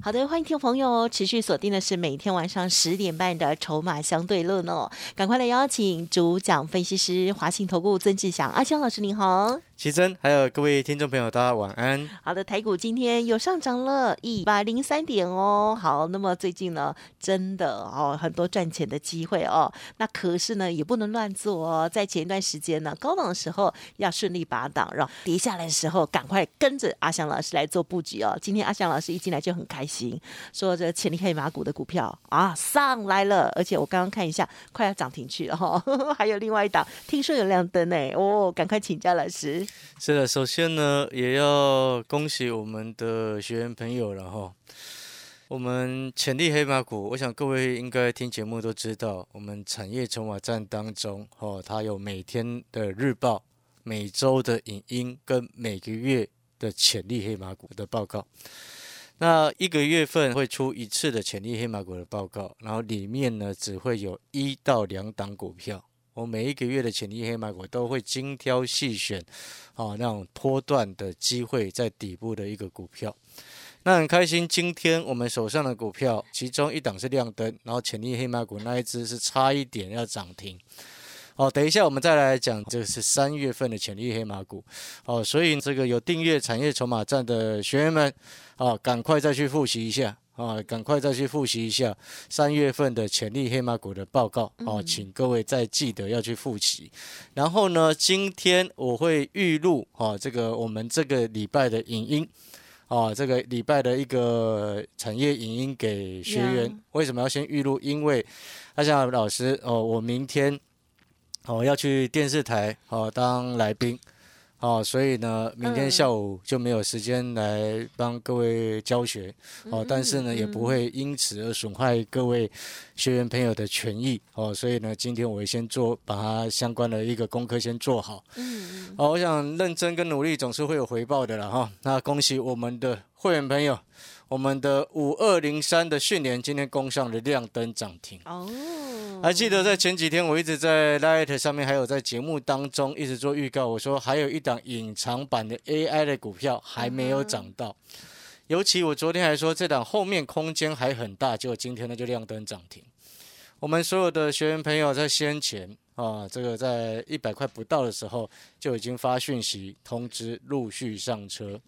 好的，欢迎听众朋友持续锁定的是每天晚上十点半的《筹码相对论》哦，赶快来邀请主讲分析师华信投顾曾志祥阿香老师，您好。奇珍，还有各位听众朋友，大家晚安。好的，台股今天又上涨了一百零三点哦。好，那么最近呢，真的哦，很多赚钱的机会哦。那可是呢，也不能乱做哦。在前一段时间呢，高档的时候要顺利拔档，然后跌下来的时候，赶快跟着阿翔老师来做布局哦。今天阿翔老师一进来就很开心，说这潜力黑马股的股票啊上来了，而且我刚刚看一下，快要涨停去了哈。还有另外一档，听说有亮灯哎，哦，赶快请教老师。是的，首先呢，也要恭喜我们的学员朋友了哈。我们潜力黑马股，我想各位应该听节目都知道，我们产业筹码站当中，哦，它有每天的日报、每周的影音跟每个月的潜力黑马股的报告。那一个月份会出一次的潜力黑马股的报告，然后里面呢只会有一到两档股票。我每一个月的潜力黑马股都会精挑细选，啊，那种波段的机会在底部的一个股票，那很开心。今天我们手上的股票，其中一档是亮灯，然后潜力黑马股那一只是差一点要涨停。哦，等一下我们再来讲，这是三月份的潜力黑马股。哦，所以这个有订阅产业筹码站的学员们，啊，赶快再去复习一下。啊，赶快再去复习一下三月份的潜力黑马股的报告啊，请各位再记得要去复习。然后呢，今天我会预录啊，这个我们这个礼拜的影音啊，这个礼拜的一个产业影音给学员。为什么要先预录？因为阿翔老师哦，我明天哦要去电视台哦当来宾。哦，所以呢，明天下午就没有时间来帮各位教学哦，但是呢，也不会因此而损害各位学员朋友的权益哦，所以呢，今天我会先做把它相关的一个功课先做好。嗯嗯。哦，我想认真跟努力总是会有回报的了哈。那恭喜我们的会员朋友，我们的五二零三的训练今天攻上了亮灯涨停。哦。还记得在前几天，我一直在 Light 上面，还有在节目当中一直做预告。我说还有一档隐藏版的 AI 的股票还没有涨到，尤其我昨天还说这档后面空间还很大，结果今天呢就亮灯涨停。我们所有的学员朋友在先前啊，这个在一百块不到的时候就已经发讯息通知陆续上车。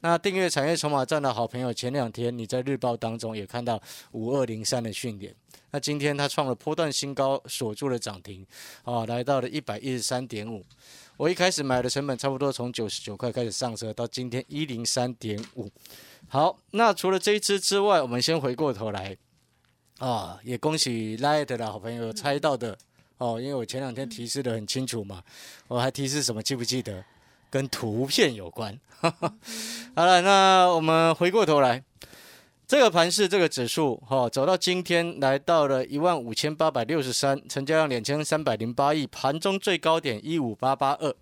那订阅产业筹码站的好朋友，前两天你在日报当中也看到五二零三的训练。那今天它创了波段新高，锁住了涨停，啊，来到了一百一十三点五。我一开始买的成本差不多从九十九块开始上车，到今天一零三点五。好，那除了这一支之外，我们先回过头来，啊，也恭喜 Light 的好朋友猜到的哦，因为我前两天提示的很清楚嘛，我还提示什么记不记得？跟图片有关。好了，那我们回过头来。这个盘市，这个指数，哈，走到今天来到了一万五千八百六十三，成交量两千三百零八亿，盘中最高点一五八八二，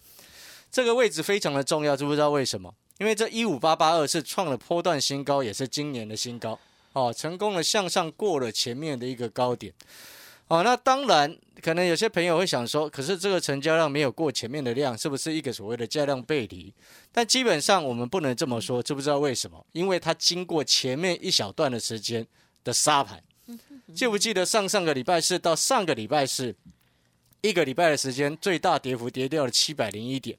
这个位置非常的重要，知不知道为什么？因为这一五八八二是创了波段新高，也是今年的新高，哦，成功的向上过了前面的一个高点。哦，那当然，可能有些朋友会想说，可是这个成交量没有过前面的量，是不是一个所谓的价量背离？但基本上我们不能这么说，知不知道为什么？因为它经过前面一小段的时间的杀盘，记不记得上上个礼拜四到上个礼拜四一个礼拜的时间，最大跌幅跌掉了七百零一点。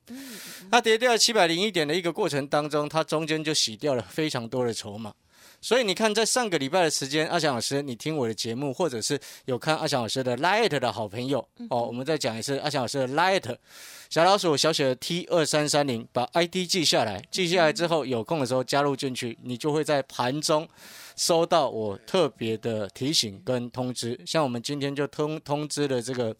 它跌掉了七百零一点的一个过程当中，它中间就洗掉了非常多的筹码。所以你看，在上个礼拜的时间，阿翔老师，你听我的节目，或者是有看阿翔老师的 Light 的好朋友哦，我们再讲一次，阿翔老师的 Light 小老鼠小写的 T 二三三零，把 ID 记下来，记下来之后，有空的时候加入进去，你就会在盘中收到我特别的提醒跟通知。像我们今天就通通知了这个。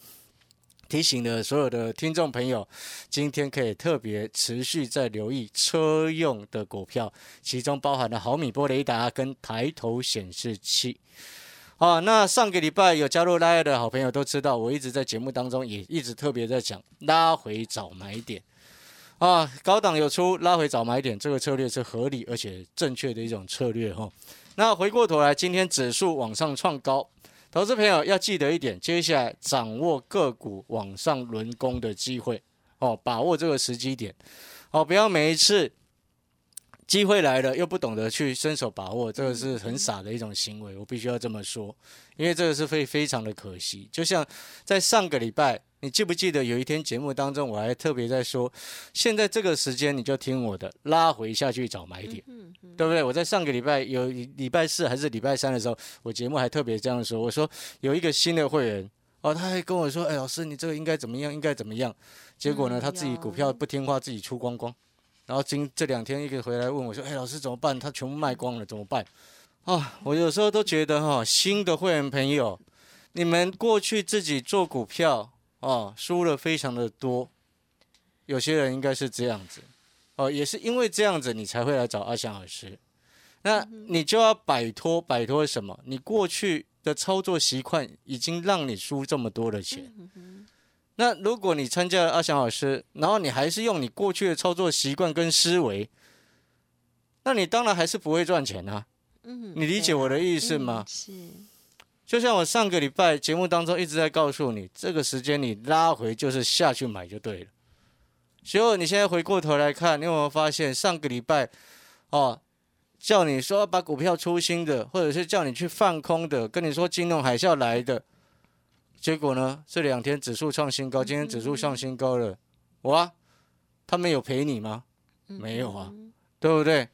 提醒了所有的听众朋友，今天可以特别持续在留意车用的股票，其中包含了毫米波雷达跟抬头显示器。啊，那上个礼拜有加入拉亚的好朋友都知道，我一直在节目当中也一直特别在讲拉回找买点。啊，高档有出拉回找买点，这个策略是合理而且正确的一种策略哈。那回过头来，今天指数往上创高，投资朋友要记得一点，接下来掌握个股往上轮攻的机会哦，把握这个时机点哦，不要每一次。机会来了，又不懂得去伸手把握，这个是很傻的一种行为。我必须要这么说，因为这个是非非常的可惜。就像在上个礼拜，你记不记得有一天节目当中，我还特别在说，现在这个时间你就听我的，拉回下去找买点，对不对？我在上个礼拜有礼拜四还是礼拜三的时候，我节目还特别这样说，我说有一个新的会员哦，他还跟我说，哎，老师你这个应该怎么样？应该怎么样？结果呢，他自己股票不听话，自己出光光。然后今这两天一个回来问我说：“哎，老师怎么办？他全部卖光了，怎么办？”啊，我有时候都觉得哈，新的会员朋友，你们过去自己做股票哦，输了非常的多，有些人应该是这样子哦，也是因为这样子，你才会来找阿翔老师。那你就要摆脱摆脱什么？你过去的操作习惯已经让你输这么多的钱。那如果你参加了阿翔老师，然后你还是用你过去的操作习惯跟思维，那你当然还是不会赚钱啊。嗯，你理解我的意思吗？是。就像我上个礼拜节目当中一直在告诉你，这个时间你拉回就是下去买就对了。结果你现在回过头来看，你有没有发现上个礼拜哦，叫你说把股票出新的，或者是叫你去放空的，跟你说金融海啸来的。结果呢？这两天指数创新高，今天指数创新高了，哇，他们有赔你吗？没有啊，对不对？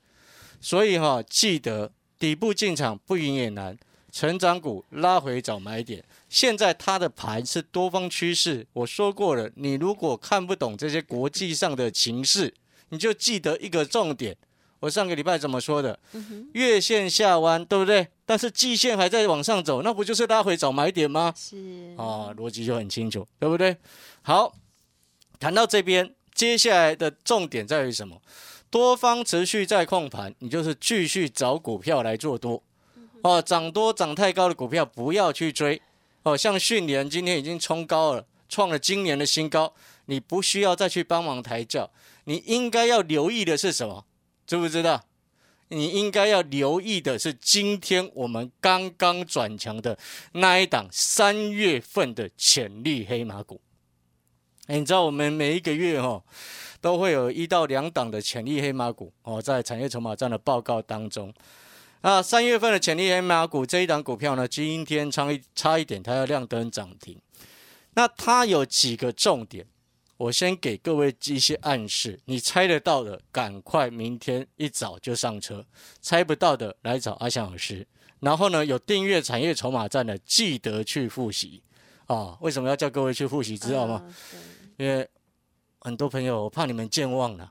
所以哈，记得底部进场不赢也难，成长股拉回找买点。现在它的盘是多方趋势，我说过了，你如果看不懂这些国际上的情势，你就记得一个重点。我上个礼拜怎么说的？月线下弯，对不对？但是季线还在往上走，那不就是拉回找买点吗？是啊，逻辑就很清楚，对不对？好，谈到这边，接下来的重点在于什么？多方持续在控盘，你就是继续找股票来做多。哦，涨多涨太高的股票不要去追。哦，像迅联今天已经冲高了，创了今年的新高，你不需要再去帮忙抬轿，你应该要留意的是什么？知不知道？你应该要留意的是，今天我们刚刚转强的那一档三月份的潜力黑马股。你知道我们每一个月哈都会有一到两档的潜力黑马股哦，在产业筹码站的报告当中。那三月份的潜力黑马股这一档股票呢，今天差一差一点，它要亮灯涨停。那它有几个重点？我先给各位一些暗示，你猜得到的，赶快明天一早就上车；猜不到的，来找阿翔老师。然后呢，有订阅产业筹码站的，记得去复习啊！为什么要叫各位去复习？知道吗？因为很多朋友，我怕你们健忘了，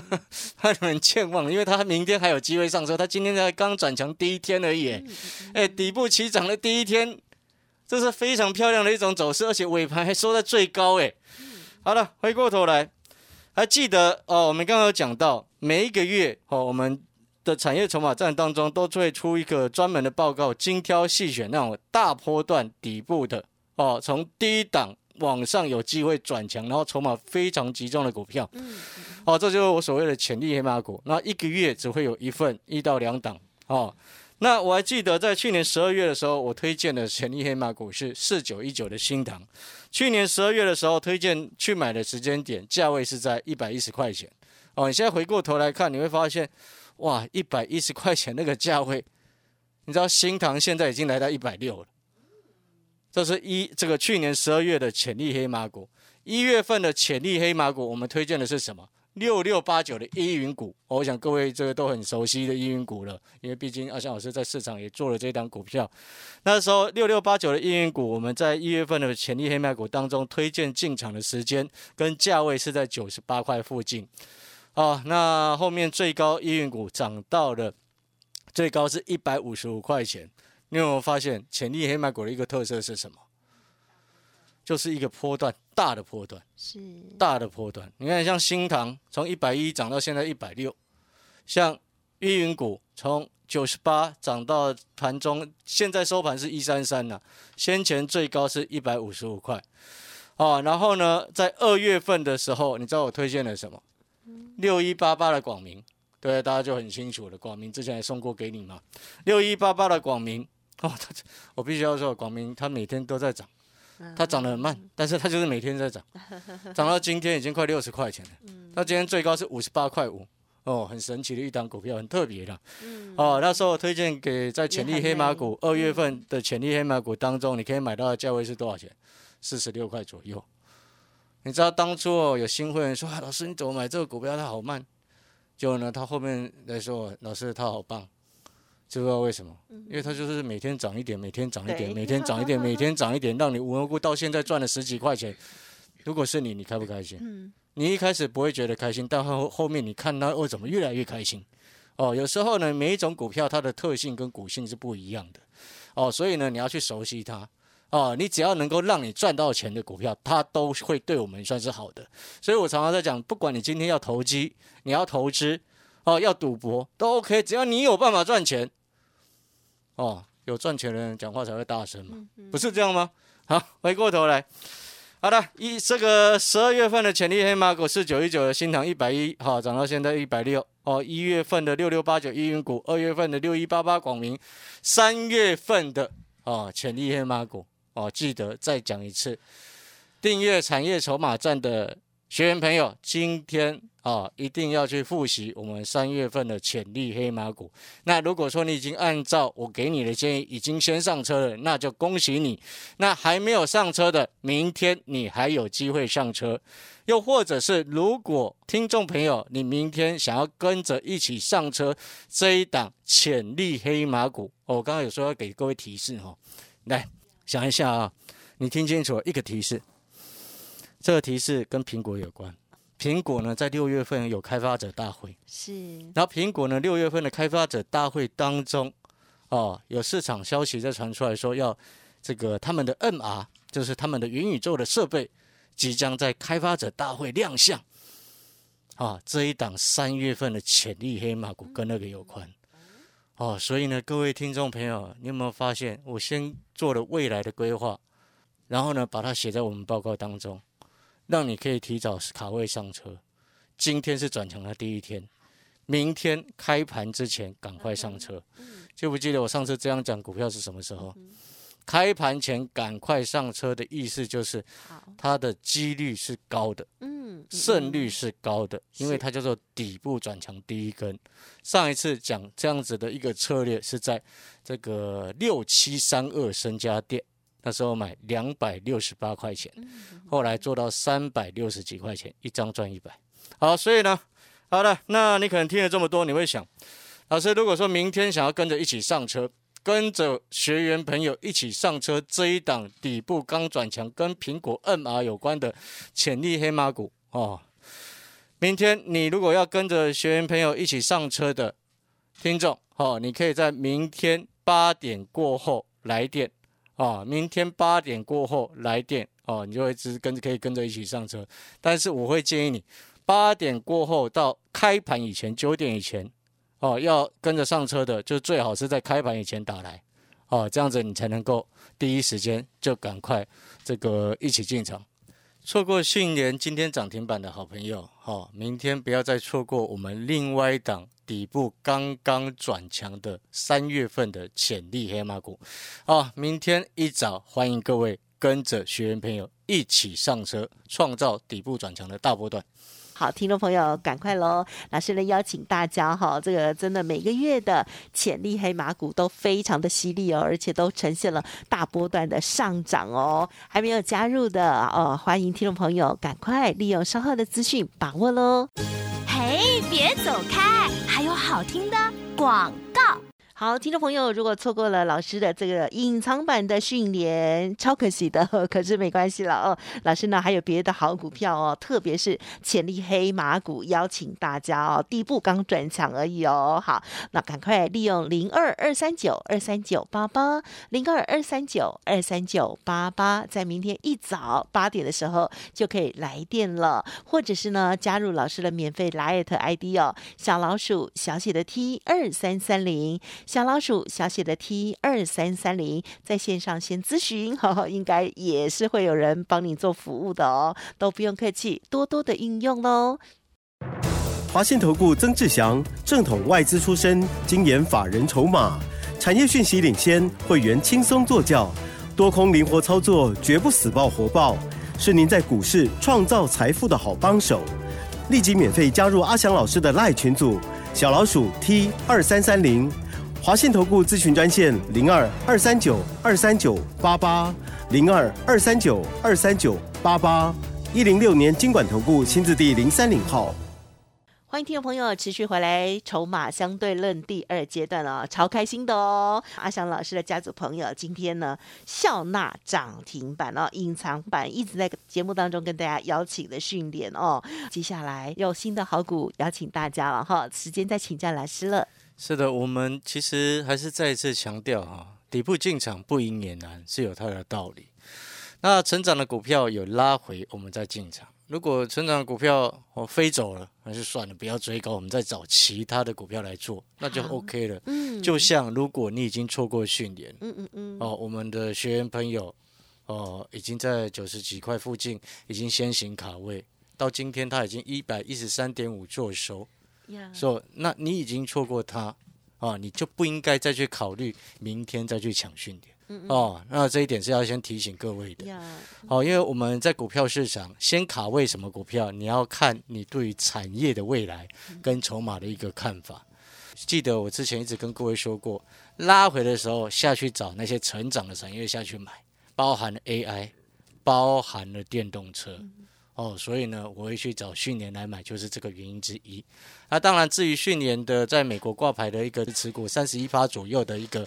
怕你们健忘了，因为他明天还有机会上车，他今天才刚转强第一天而已。哎，底部起涨的第一天，这是非常漂亮的一种走势，而且尾盘还收在最高，哎。好了，回过头来，还记得哦？我们刚刚有讲到，每一个月哦，我们的产业筹码站当中都会出一个专门的报告，精挑细选那种大波段底部的哦，从低档往上有机会转强，然后筹码非常集中的股票。嗯。哦，这就是我所谓的潜力黑马股。那一个月只会有一份，一到两档哦。那我还记得在去年十二月的时候，我推荐的潜力黑马股是四九一九的新塘。去年十二月的时候，推荐去买的时间点，价位是在一百一十块钱。哦，你现在回过头来看，你会发现，哇，一百一十块钱那个价位，你知道新塘现在已经来到一百六了。这是一这个去年十二月的潜力黑马股，一月份的潜力黑马股，我们推荐的是什么？六六八九的依云股，我想各位这个都很熟悉的依云股了，因为毕竟阿翔老师在市场也做了这档股票。那时候六六八九的依云股，我们在一月份的潜力黑麦股当中推荐进场的时间跟价位是在九十八块附近。哦，那后面最高依云股涨到了最高是一百五十五块钱。你有没有发现潜力黑麦股的一个特色是什么？就是一个波段，大的波段，是大的波段。你看，像新塘从一百一涨到现在一百六，像依云股从九十八涨到盘中，现在收盘是一三三呢，先前最高是一百五十五块。哦，然后呢，在二月份的时候，你知道我推荐了什么？六一八八的广明，对，大家就很清楚了。广明之前也送过给你嘛，六一八八的广明，哦，他我必须要说，广明它每天都在涨，它涨得很慢，但是它就是每天在涨，涨到今天已经快六十块钱了。它今天最高是五十八块五，哦，很神奇的一档股票，很特别的。哦，那时候我推荐给在潜力黑马股二月份的潜力黑马股当中，你可以买到的价位是多少钱？四十六块左右。你知道当初哦，有新会员说：“啊，老师你怎么买这个股票？它好慢。”结果呢，他后面来说：“老师他好棒。”知不知道为什么？因为它就是每天涨一点，每天涨一点，每天涨一点，每天涨一点，让你无缘无故到现在赚了十几块钱。如果是你，你开不开心？嗯。你一开始不会觉得开心，但后后面你看它为什么越来越开心？哦，有时候呢，每一种股票它的特性跟股性是不一样的。哦，所以呢，你要去熟悉它。哦，你只要能够让你赚到钱的股票，它都会对我们算是好的。所以我常常在讲，不管你今天要投机，你要投资，哦，要赌博都 OK，只要你有办法赚钱，哦，有赚钱的人讲话才会大声嘛，不是这样吗？好，回过头来，好的，一这个十二月份的潜力黑马股是九一九的新塘一百一，好，涨到现在一百六。哦，一月份的六六八九一云股，二月份的六一八八广明，三月份的哦潜力黑马股。哦，记得再讲一次，订阅产业筹码站的学员朋友，今天啊一定要去复习我们三月份的潜力黑马股。那如果说你已经按照我给你的建议，已经先上车了，那就恭喜你。那还没有上车的，明天你还有机会上车。又或者是如果听众朋友你明天想要跟着一起上车这一档潜力黑马股，我刚刚有说要给各位提示哈，来。想一下啊，你听清楚一个提示，这个提示跟苹果有关。苹果呢，在六月份有开发者大会，是。然后苹果呢，六月份的开发者大会当中，哦，有市场消息在传出来说，要这个他们的 MR，就是他们的元宇宙的设备，即将在开发者大会亮相。啊，这一档三月份的潜力黑马股跟那个有关。哦，所以呢，各位听众朋友，你有没有发现，我先做了未来的规划，然后呢，把它写在我们报告当中，让你可以提早卡位上车。今天是转强的第一天，明天开盘之前赶快上车。记不记得我上次这样讲股票是什么时候？开盘前赶快上车的意思就是，它的几率是高的，嗯，胜率是高的，因为它叫做底部转强第一根。上一次讲这样子的一个策略是在这个六七三二升家店，那时候买两百六十八块钱，后来做到三百六十几块钱，一张赚一百。好，所以呢，好的，那你可能听了这么多，你会想，老师如果说明天想要跟着一起上车。跟着学员朋友一起上车，这一档底部刚转强，跟苹果 MR 有关的潜力黑马股哦。明天你如果要跟着学员朋友一起上车的听众哦，你可以在明天八点过后来电啊。明天八点过后来电哦，你就会直跟可以跟着一起上车。但是我会建议你八点过后到开盘以前，九点以前。哦，要跟着上车的，就最好是在开盘以前打来，哦，这样子你才能够第一时间就赶快这个一起进场。错过讯联今天涨停板的好朋友，哈，明天不要再错过我们另外一档底部刚刚转强的三月份的潜力黑马股。啊，明天一早欢迎各位跟着学员朋友一起上车，创造底部转强的大波段。好，听众朋友，赶快喽！老师呢邀请大家哈，这个真的每个月的潜力黑马股都非常的犀利哦，而且都呈现了大波段的上涨哦。还没有加入的哦，欢迎听众朋友赶快利用稍后的资讯把握喽。嘿，别走开，还有好听的广告。好，听众朋友，如果错过了老师的这个隐藏版的训练，超可惜的，可是没关系了哦。老师呢还有别的好股票哦，特别是潜力黑马股，邀请大家哦，底部刚转强而已哦。好，那赶快利用零二二三九二三九八八零二二三九二三九八八，在明天一早八点的时候就可以来电了，或者是呢加入老师的免费来艾特 ID 哦，小老鼠小写的 T 二三三零。小老鼠小写的 T 二三三零，在线上先咨询，应该也是会有人帮你做服务的哦，都不用客气，多多的应用喽。华信投顾曾志祥，正统外资出身，精研法人筹码，产业讯息领先，会员轻松做教，多空灵活操作，绝不死爆活爆，是您在股市创造财富的好帮手。立即免费加入阿祥老师的赖群组，小老鼠 T 二三三零。华信投顾咨询专线零二二三九二三九八八零二二三九二三九八八一零六年经管投顾新字第零三零号。欢迎听众朋友持续回来，筹码相对论第二阶段哦，超开心的哦！阿翔老师的家族朋友今天呢，笑纳涨停板哦，隐藏版一直在节目当中跟大家邀请的训练哦，接下来有新的好股邀请大家了哈，时间再请教老师了。是的，我们其实还是再一次强调哈，底部进场不赢也难，是有它的道理。那成长的股票有拉回，我们再进场。如果成长的股票哦飞走了，那就算了，不要追高，我们再找其他的股票来做，那就 OK 了。嗯，就像如果你已经错过训练，嗯嗯嗯，哦，我们的学员朋友哦，已经在九十几块附近已经先行卡位，到今天他已经一百一十三点五做收。说，那你已经错过它，啊，你就不应该再去考虑明天再去抢训点，哦，那这一点是要先提醒各位的，哦，因为我们在股票市场先卡位什么股票，你要看你对于产业的未来跟筹码的一个看法。记得我之前一直跟各位说过，拉回的时候下去找那些成长的产业下去买，包含 AI，包含了电动车。哦，所以呢，我会去找训练来买，就是这个原因之一。那当然，至于训年的在美国挂牌的一个持股三十一趴左右的一个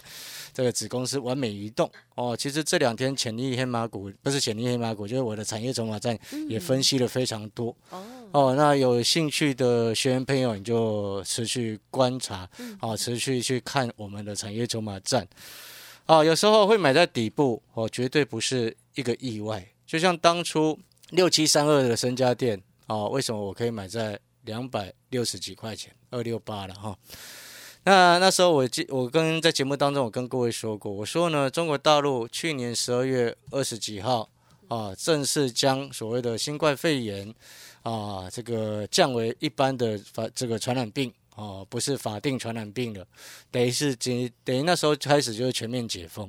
这个子公司完美移动，哦，其实这两天潜力黑马股不是潜力黑马股，就是我的产业筹码站也分析了非常多。哦，哦，那有兴趣的学员朋友，你就持续观察，哦，持续去看我们的产业筹码站。哦，有时候会买在底部，哦，绝对不是一个意外，就像当初。六七三二的身家店哦，为什么我可以买在两百六十几块钱？二六八了哈。那那时候我记，我跟在节目当中我跟各位说过，我说呢，中国大陆去年十二月二十几号啊，正式将所谓的新冠肺炎啊这个降为一般的法这个传染病啊，不是法定传染病了，等于是等等于那时候开始就是全面解封。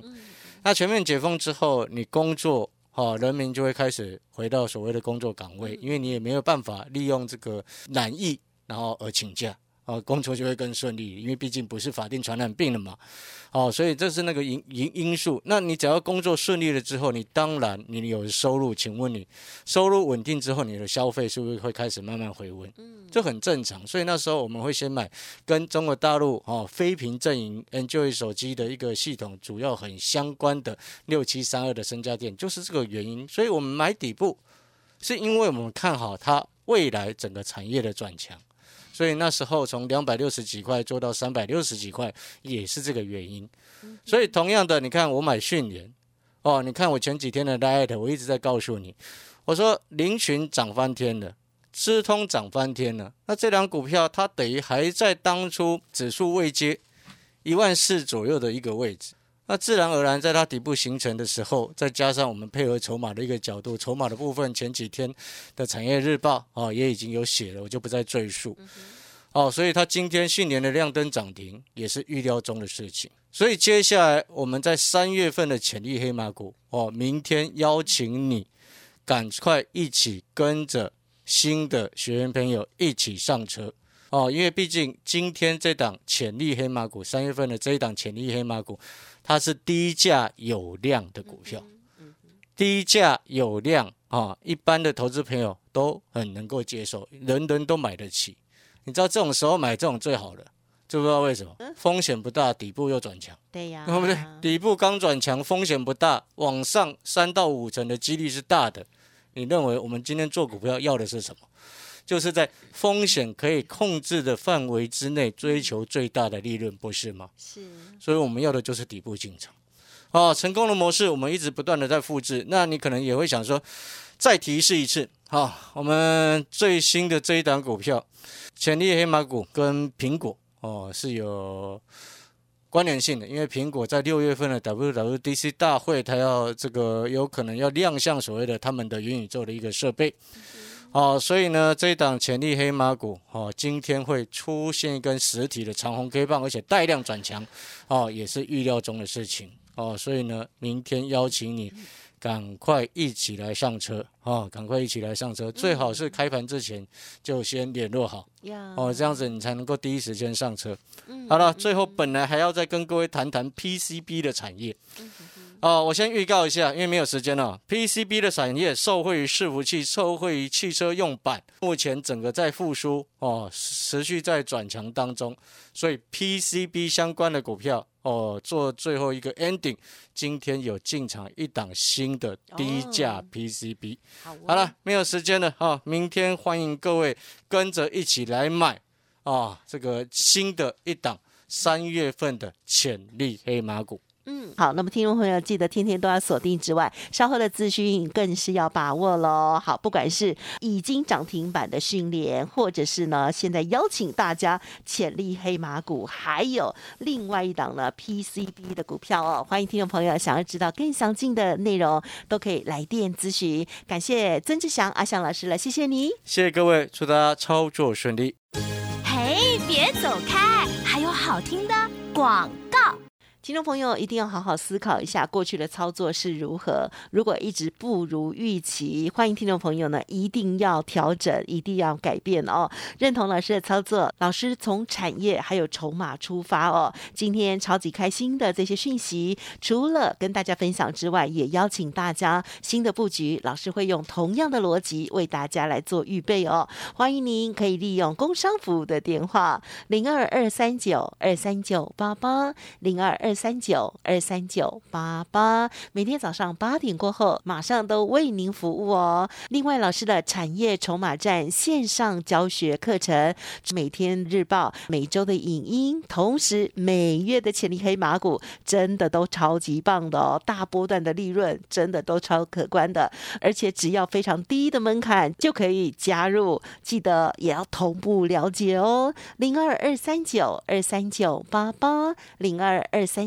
那全面解封之后，你工作。哦，人民就会开始回到所谓的工作岗位，因为你也没有办法利用这个难易，然后而请假。哦，工作就会更顺利，因为毕竟不是法定传染病了嘛。哦，所以这是那个因因因素。那你只要工作顺利了之后，你当然你有收入。请问你收入稳定之后，你的消费是不是会开始慢慢回温？嗯，这很正常。所以那时候我们会先买跟中国大陆哦非屏阵营 Android 手机的一个系统主要很相关的六七三二的身家店，就是这个原因。所以我们买底部，是因为我们看好它未来整个产业的转强。所以那时候从两百六十几块做到三百六十几块，也是这个原因。所以同样的，你看我买迅联，哦，你看我前几天的 light，我一直在告诉你，我说林群涨翻天了，资通涨翻天了。那这两股票它等于还在当初指数未接一万四左右的一个位置，那自然而然在它底部形成的时候，再加上我们配合筹码的一个角度，筹码的部分前几天的产业日报啊也已经有写了，我就不再赘述。哦，所以它今天去年的亮灯涨停也是预料中的事情。所以接下来我们在三月份的潜力黑马股哦，明天邀请你赶快一起跟着新的学员朋友一起上车哦，因为毕竟今天这档潜力黑马股，三月份的这一档潜力黑马股，它是低价有量的股票，低价有量啊，一般的投资朋友都很能够接受，人人都买得起。你知道这种时候买这种最好的，知不知道为什么？风险不大，底部又转强，对呀，对不对？底部刚转强，风险不大，往上三到五成的几率是大的。你认为我们今天做股票要的是什么？就是在风险可以控制的范围之内，追求最大的利润，不是吗？是，所以我们要的就是底部进场。哦，成功的模式我们一直不断的在复制。那你可能也会想说，再提示一次，好，我们最新的这一档股票，潜力黑马股跟苹果哦是有关联性的，因为苹果在六月份的 WWDC 大会，它要这个有可能要亮相所谓的他们的元宇宙的一个设备。哦，所以呢，这一档潜力黑马股哦，今天会出现一根实体的长红 K 棒，而且带量转强，哦，也是预料中的事情哦。所以呢，明天邀请你赶快一起来上车哦，赶快一起来上车，最好是开盘之前就先联络好哦，这样子你才能够第一时间上车。好了，最后本来还要再跟各位谈谈 PCB 的产业。哦，我先预告一下，因为没有时间了。PCB 的产业受惠于伺服器，受惠于汽车用板，目前整个在复苏哦，持续在转强当中，所以 PCB 相关的股票哦，做最后一个 ending，今天有进场一档新的低价 PCB。好了，没有时间了哈，明天欢迎各位跟着一起来买啊，这个新的一档三月份的潜力黑马股。嗯，好，那么听众朋友记得天天都要锁定之外，稍后的资讯更是要把握喽。好，不管是已经涨停板的训练，或者是呢现在邀请大家潜力黑马股，还有另外一档呢 PCB 的股票哦，欢迎听众朋友想要知道更详尽的内容，都可以来电咨询。感谢曾志祥阿祥老师了，谢谢你，谢谢各位，祝大家操作顺利。嘿，别走开，还有好听的广告。听众朋友一定要好好思考一下过去的操作是如何。如果一直不如预期，欢迎听众朋友呢一定要调整，一定要改变哦。认同老师的操作，老师从产业还有筹码出发哦。今天超级开心的这些讯息，除了跟大家分享之外，也邀请大家新的布局，老师会用同样的逻辑为大家来做预备哦。欢迎您可以利用工商服务的电话零二二三九二三九八八零二二。三九二三九八八，每天早上八点过后，马上都为您服务哦。另外，老师的产业筹码站线上教学课程，每天日报，每周的影音，同时每月的潜力黑马股，真的都超级棒的哦。大波段的利润，真的都超可观的，而且只要非常低的门槛就可以加入，记得也要同步了解哦。零二二三九二三九八八零二二三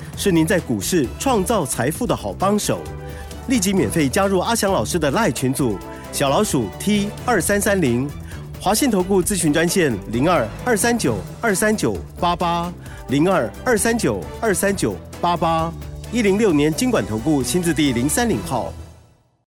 是您在股市创造财富的好帮手，立即免费加入阿翔老师的赖群组，小老鼠 T 二三三零，华信投顾咨询专线零二二三九二三九八八零二二三九二三九八八一零六年经管投顾新字第零三零号。